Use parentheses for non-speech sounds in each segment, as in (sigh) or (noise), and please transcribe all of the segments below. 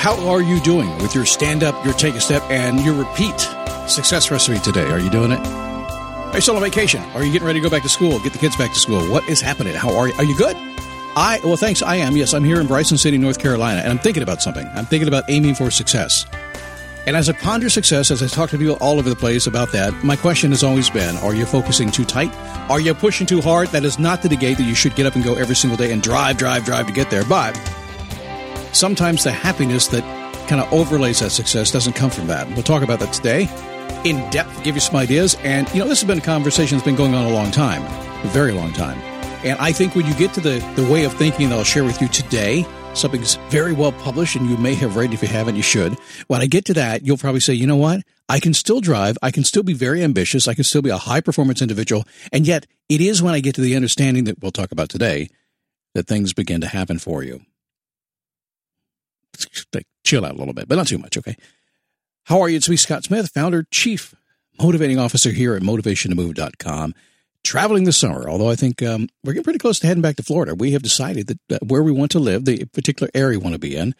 How are you doing with your stand up, your take a step, and your repeat success recipe today? Are you doing it? Are you still on vacation? Are you getting ready to go back to school? Get the kids back to school? What is happening? How are you? Are you good? I, well, thanks. I am. Yes, I'm here in Bryson City, North Carolina, and I'm thinking about something. I'm thinking about aiming for success. And as I ponder success, as I talk to people all over the place about that, my question has always been Are you focusing too tight? Are you pushing too hard? That is not to negate that you should get up and go every single day and drive, drive, drive to get there. But sometimes the happiness that kind of overlays that success doesn't come from that. We'll talk about that today in depth, give you some ideas. And, you know, this has been a conversation that's been going on a long time, a very long time. And I think when you get to the, the way of thinking that I'll share with you today, something's very well published and you may have read if you haven't, you should. When I get to that, you'll probably say, you know what? I can still drive. I can still be very ambitious. I can still be a high performance individual. And yet it is when I get to the understanding that we'll talk about today that things begin to happen for you like, chill out a little bit, but not too much, okay? How are you? It's me, Scott Smith, founder, chief motivating officer here at motivationtomove.com. Traveling this summer, although I think um, we're getting pretty close to heading back to Florida. We have decided that uh, where we want to live, the particular area we want to be in.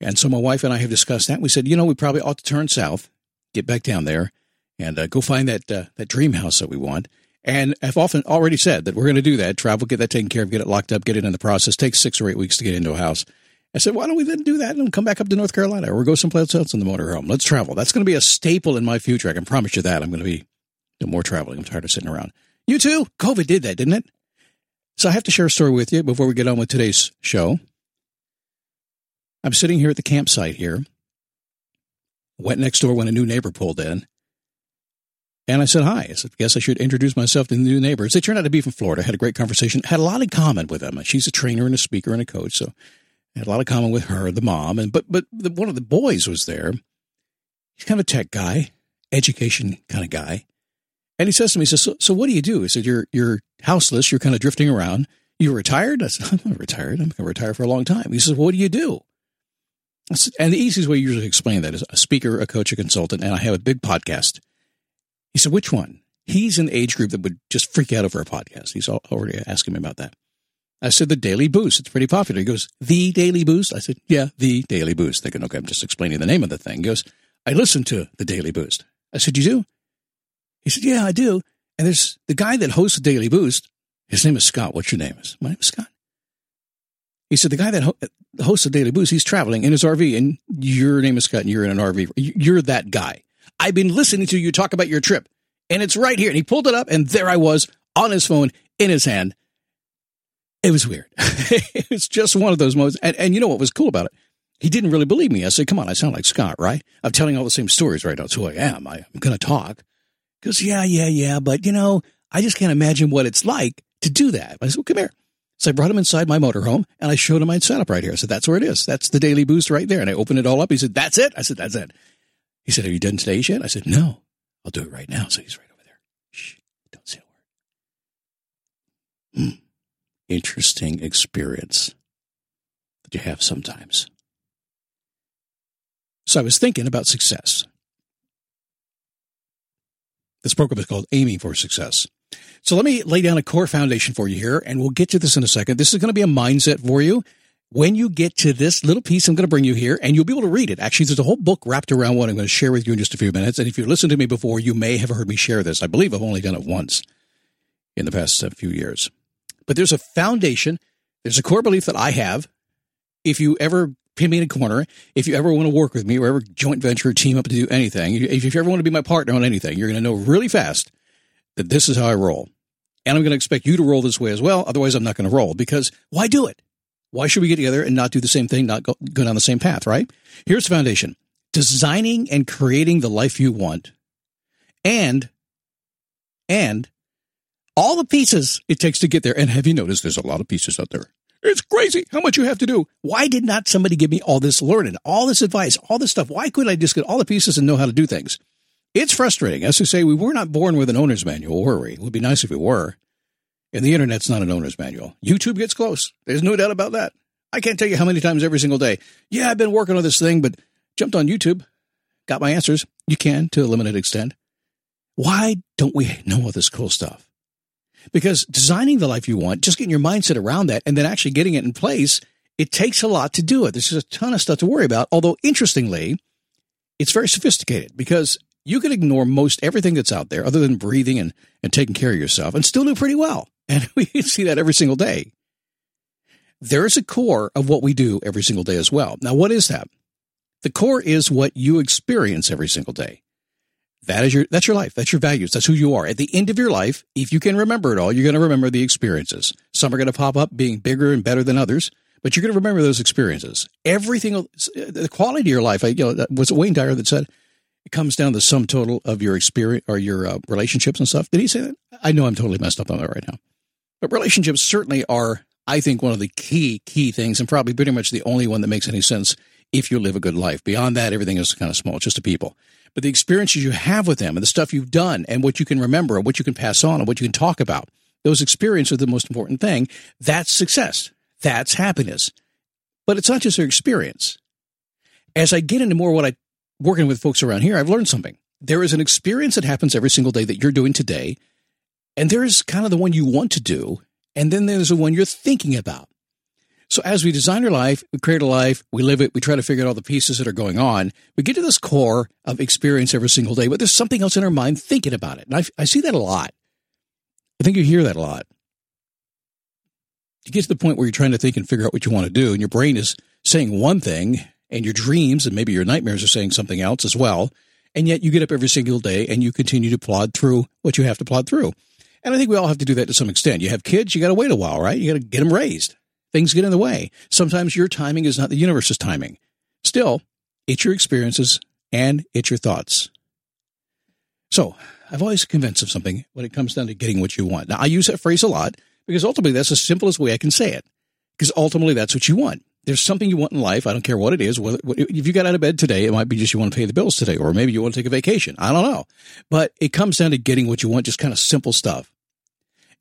And so my wife and I have discussed that. We said, you know, we probably ought to turn south, get back down there, and uh, go find that uh, that dream house that we want. And I've often already said that we're going to do that. Travel, get that taken care of, get it locked up, get it in the process. Takes six or eight weeks to get into a house. I said, why don't we then do that and come back up to North Carolina or go someplace else in the motorhome? Let's travel. That's going to be a staple in my future. I can promise you that. I'm going to be doing more traveling. I'm tired of sitting around. You too? COVID did that, didn't it? So I have to share a story with you before we get on with today's show. I'm sitting here at the campsite here. Went next door when a new neighbor pulled in. And I said, hi. I said, guess I should introduce myself to the new neighbors. They turned out to be from Florida. Had a great conversation. Had a lot in common with them. She's a trainer and a speaker and a coach. So had a lot of common with her, the mom, and but but the, one of the boys was there. He's kind of a tech guy, education kind of guy, and he says to me, he says, so, so what do you do? He said, you're you're houseless, you're kind of drifting around. You retired? I said, (laughs) I'm not retired. I'm going to retire for a long time. He says, well, what do you do? Said, and the easiest way you usually explain that is a speaker, a coach, a consultant, and I have a big podcast. He said, which one? He's an age group that would just freak out over a podcast. He's already asking me about that. I said, the Daily Boost. It's pretty popular. He goes, the Daily Boost? I said, yeah, the Daily Boost. Thinking, okay, I'm just explaining the name of the thing. He goes, I listen to the Daily Boost. I said, you do? He said, yeah, I do. And there's the guy that hosts the Daily Boost. His name is Scott. What's your name? Is My name is Scott. He said, the guy that ho- hosts the Daily Boost, he's traveling in his RV and your name is Scott and you're in an RV. You're that guy. I've been listening to you talk about your trip and it's right here. And he pulled it up and there I was on his phone in his hand it was weird. (laughs) it was just one of those moments. And, and you know what was cool about it? He didn't really believe me. I said, come on, I sound like Scott, right? I'm telling all the same stories right now. That's who I am. I, am going to talk. He goes, yeah, yeah, yeah. But, you know, I just can't imagine what it's like to do that. I said, well, come here. So I brought him inside my motorhome and I showed him my setup right here. I said, that's where it is. That's the daily boost right there. And I opened it all up. He said, that's it. I said, that's it. He said, have you done today's yet? I said, no, I'll do it right now. So he's right over there. Shh, don't say a word. Hmm interesting experience that you have sometimes. So I was thinking about success. This program is called Aiming for Success. So let me lay down a core foundation for you here, and we'll get to this in a second. This is going to be a mindset for you. when you get to this little piece I'm going to bring you here, and you'll be able to read it. Actually, there's a whole book wrapped around what I'm going to share with you in just a few minutes. And if you listened to me before, you may have heard me share this. I believe I've only done it once in the past few years. But there's a foundation, there's a core belief that I have. If you ever pin me in a corner, if you ever want to work with me or ever joint venture team up to do anything, if you ever want to be my partner on anything, you're going to know really fast that this is how I roll. And I'm going to expect you to roll this way as well. Otherwise, I'm not going to roll because why do it? Why should we get together and not do the same thing, not go, go down the same path, right? Here's the foundation designing and creating the life you want and, and all the pieces it takes to get there. And have you noticed there's a lot of pieces out there? It's crazy how much you have to do. Why did not somebody give me all this learning, all this advice, all this stuff? Why couldn't I just get all the pieces and know how to do things? It's frustrating. As to say, we were not born with an owner's manual, were we? It would be nice if we were. And the internet's not an owner's manual. YouTube gets close. There's no doubt about that. I can't tell you how many times every single day. Yeah, I've been working on this thing, but jumped on YouTube, got my answers. You can to a limited extent. Why don't we know all this cool stuff? Because designing the life you want, just getting your mindset around that and then actually getting it in place, it takes a lot to do it. There's just a ton of stuff to worry about. Although interestingly, it's very sophisticated because you can ignore most everything that's out there other than breathing and, and taking care of yourself and still do pretty well. (laughs) And we see that every single day. There is a core of what we do every single day as well. Now, what is that? The core is what you experience every single day. That is your that's your life. That's your values. That's who you are. At the end of your life, if you can remember it all, you're going to remember the experiences. Some are going to pop up being bigger and better than others, but you're going to remember those experiences. Everything, the quality of your life. You know, was it Wayne Dyer that said it comes down to the sum total of your experience or your uh, relationships and stuff. Did he say that? I know I'm totally messed up on that right now. But relationships certainly are, I think, one of the key, key things and probably pretty much the only one that makes any sense if you live a good life. Beyond that, everything is kind of small, just a people. But the experiences you have with them and the stuff you've done and what you can remember and what you can pass on and what you can talk about, those experiences are the most important thing. That's success. That's happiness. But it's not just their experience. As I get into more what I working with folks around here, I've learned something. There is an experience that happens every single day that you're doing today, and there is kind of the one you want to do, and then there's the one you're thinking about. So as we design our life, we create a life, we live it, we try to figure out all the pieces that are going on. We get to this core of experience every single day, but there's something else in our mind thinking about it. And I, I see that a lot. I think you hear that a lot. You get to the point where you're trying to think and figure out what you want to do, and your brain is saying one thing, and your dreams and maybe your nightmares are saying something else as well. And yet you get up every single day and you continue to plod through what you have to plod through. And I think we all have to do that to some extent. You have kids, you got to wait a while, right? You got to get them raised. Things get in the way. Sometimes your timing is not the universe's timing. Still, it's your experiences and it's your thoughts. So I've always convinced of something when it comes down to getting what you want. Now, I use that phrase a lot because ultimately that's the simplest way I can say it. Because ultimately that's what you want there's something you want in life. I don't care what it is. if you got out of bed today, it might be just you want to pay the bills today, or maybe you want to take a vacation. I don't know. But it comes down to getting what you want, just kind of simple stuff.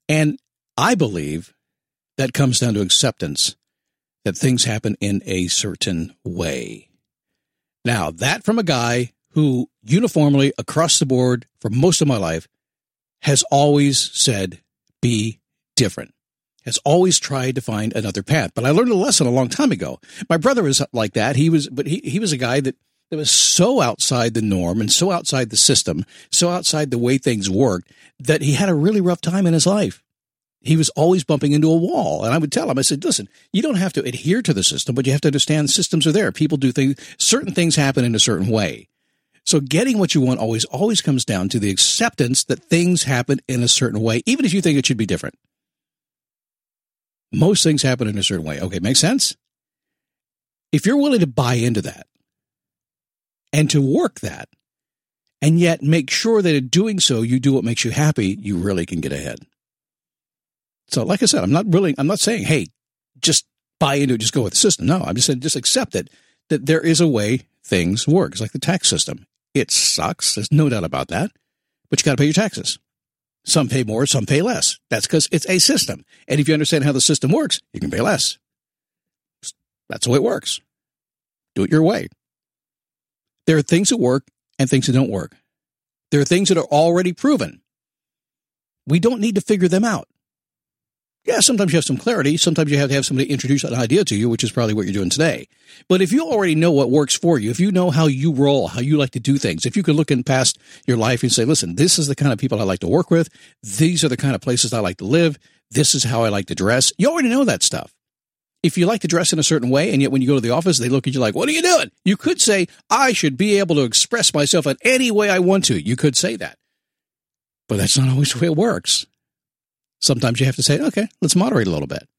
And I believe that comes down to acceptance that things happen in a certain way. Now, that from a guy who uniformly across the board for most of my life has always said, be different has always tried to find another path. But I learned a lesson a long time ago. My brother was like that. He was, but he, he was a guy that, that was so outside the norm and so outside the system, so outside the way things worked that he had a really rough time in his life. He was always bumping into a wall. And I would tell him, I said, listen, you don't have to adhere to the system, but you have to understand systems are there. People do things, certain things happen in a certain way. So getting what you want always, always comes down to the acceptance that things happen in a certain way, even if you think it should be different. Most things happen in a certain way. Okay, makes sense? If you're willing to buy into that and to work that, and yet make sure that in doing so you do what makes you happy, you really can get ahead. So, like I said, I'm not really, I'm not saying, hey, just buy into it, just go with the system. No, I'm just saying, just accept it that there is a way things work. It's like the tax system. It sucks. There's no doubt about that, but you got to pay your taxes. Some pay more, some pay less. That's because it's a system. And if you understand how the system works, you can pay less. That's the way it works. Do it your way. There are things that work and things that don't work. There are things that are already proven. We don't need to figure them out. Yeah, sometimes you have some clarity. Sometimes you have to have somebody introduce an idea to you, which is probably what you're doing today. But if you already know what works for you, if you know how you roll, how you like to do things, if you could look in past your life and say, listen, this is the kind of people I like to work with. These are the kind of places I like to live. This is how I like to dress. You already know that stuff. If you like to dress in a certain way, and yet when you go to the office, they look at you like, what are you doing? You could say, I should be able to express myself in any way I want to. You could say that. But that's not always the way it works. Sometimes you have to say, okay, let's moderate a little bit.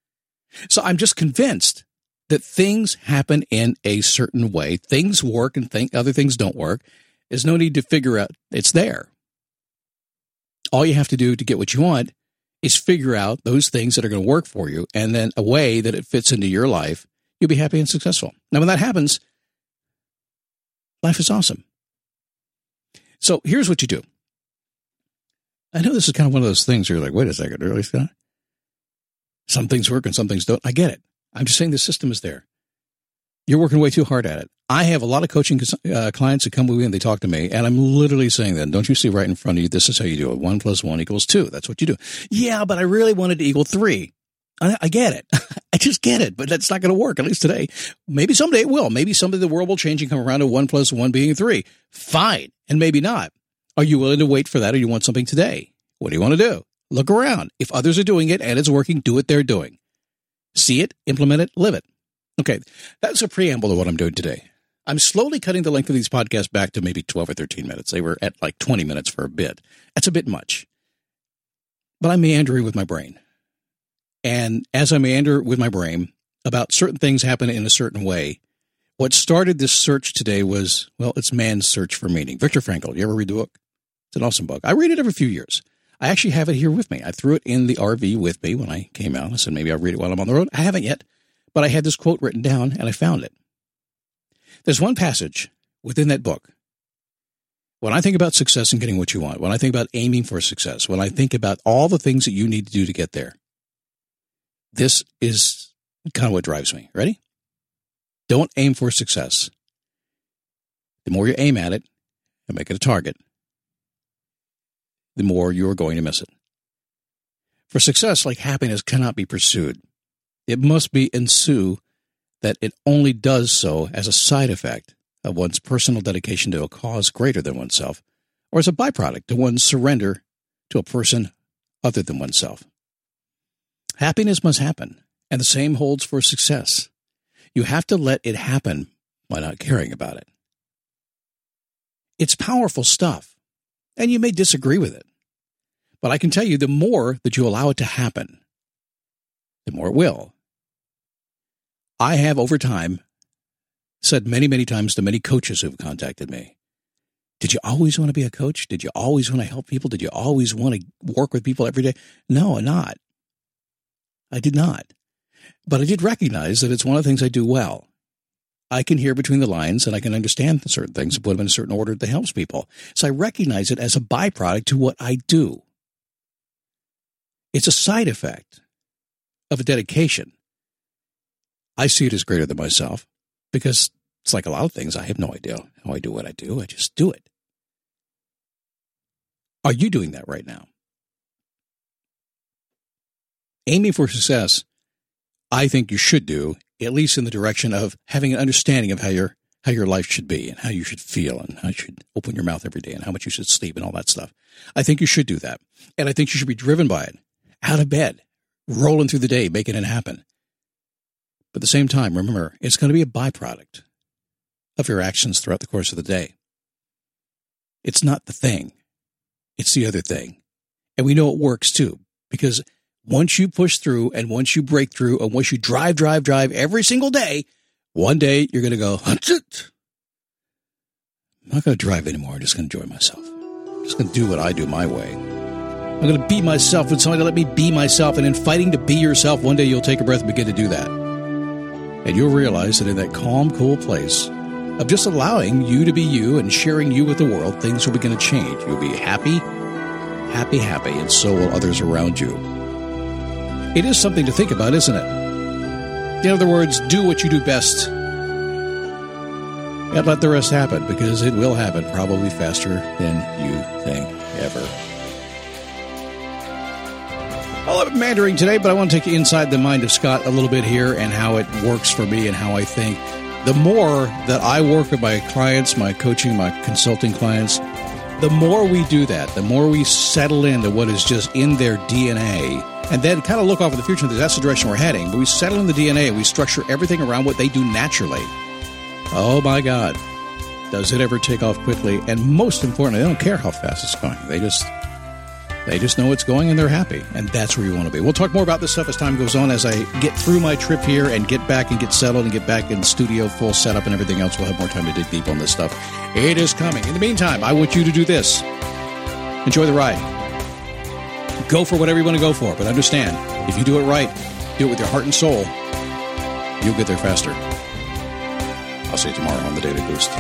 So I'm just convinced that things happen in a certain way. Things work and think other things don't work. There's no need to figure out it's there. All you have to do to get what you want is figure out those things that are going to work for you and then a way that it fits into your life. You'll be happy and successful. Now, when that happens, life is awesome. So here's what you do I know this is kind of one of those things where you're like, wait a second, really, Scott? Some things work and some things don't. I get it. I'm just saying the system is there. You're working way too hard at it. I have a lot of coaching uh, clients that come with me and they talk to me, and I'm literally saying that. Don't you see right in front of you? This is how you do it. One plus one equals two. That's what you do. Yeah, but I really wanted to equal three. I, I get it. (laughs) I just get it, but that's not going to work, at least today. Maybe someday it will. Maybe someday the world will change and come around to one plus one being three. Fine. And maybe not. Are you willing to wait for that or you want something today? What do you want to do? Look around. If others are doing it and it's working, do what they're doing. See it, implement it, live it. Okay, that's a preamble to what I'm doing today. I'm slowly cutting the length of these podcasts back to maybe 12 or 13 minutes. They were at like 20 minutes for a bit. That's a bit much. But I'm meandering with my brain. And as I meander with my brain about certain things happen in a certain way, what started this search today was, well, it's man's search for meaning. Viktor Frankl, you ever read the book? It's an awesome book. I read it every few years. I actually have it here with me. I threw it in the RV with me when I came out. I said maybe I'll read it while I'm on the road. I haven't yet, but I had this quote written down and I found it. There's one passage within that book. When I think about success and getting what you want, when I think about aiming for success, when I think about all the things that you need to do to get there, this is kind of what drives me. Ready? Don't aim for success. The more you aim at it and make it a target, the more you are going to miss it. For success, like happiness, cannot be pursued. It must be ensue that it only does so as a side effect of one's personal dedication to a cause greater than oneself, or as a byproduct of one's surrender to a person other than oneself. Happiness must happen, and the same holds for success. You have to let it happen by not caring about it. It's powerful stuff, and you may disagree with it. But I can tell you the more that you allow it to happen, the more it will. I have over time said many, many times to many coaches who have contacted me Did you always want to be a coach? Did you always want to help people? Did you always want to work with people every day? No, not. I did not. But I did recognize that it's one of the things I do well. I can hear between the lines and I can understand certain things and put them in a certain order that helps people. So I recognize it as a byproduct to what I do. It's a side effect of a dedication. I see it as greater than myself because it's like a lot of things. I have no idea how I do what I do. I just do it. Are you doing that right now? Aiming for success I think you should do, at least in the direction of having an understanding of how your how your life should be and how you should feel and how you should open your mouth every day and how much you should sleep and all that stuff. I think you should do that. And I think you should be driven by it. Out of bed, rolling through the day, making it happen. But at the same time, remember, it's going to be a byproduct of your actions throughout the course of the day. It's not the thing. It's the other thing. And we know it works too, because once you push through and once you break through and once you drive, drive, drive every single day, one day you're going to go, I'm not going to drive anymore. I'm just going to enjoy myself. I'm just going to do what I do my way. I'm going to be myself with somebody to let me be myself. And in fighting to be yourself, one day you'll take a breath and begin to do that. And you'll realize that in that calm, cool place of just allowing you to be you and sharing you with the world, things will begin to change. You'll be happy, happy, happy, and so will others around you. It is something to think about, isn't it? In other words, do what you do best and let the rest happen because it will happen probably faster than you think ever. Well, I'm mandering today, but I want to take you inside the mind of Scott a little bit here and how it works for me and how I think. The more that I work with my clients, my coaching, my consulting clients, the more we do that, the more we settle into what is just in their DNA, and then kind of look off in the future. That's the direction we're heading. But we settle in the DNA and we structure everything around what they do naturally. Oh my God. Does it ever take off quickly? And most importantly, they don't care how fast it's going. They just they just know it's going and they're happy. And that's where you want to be. We'll talk more about this stuff as time goes on as I get through my trip here and get back and get settled and get back in studio, full setup and everything else. We'll have more time to dig deep on this stuff. It is coming. In the meantime, I want you to do this. Enjoy the ride. Go for whatever you want to go for, but understand if you do it right, do it with your heart and soul, you'll get there faster. I'll see you tomorrow on the Daily Boost.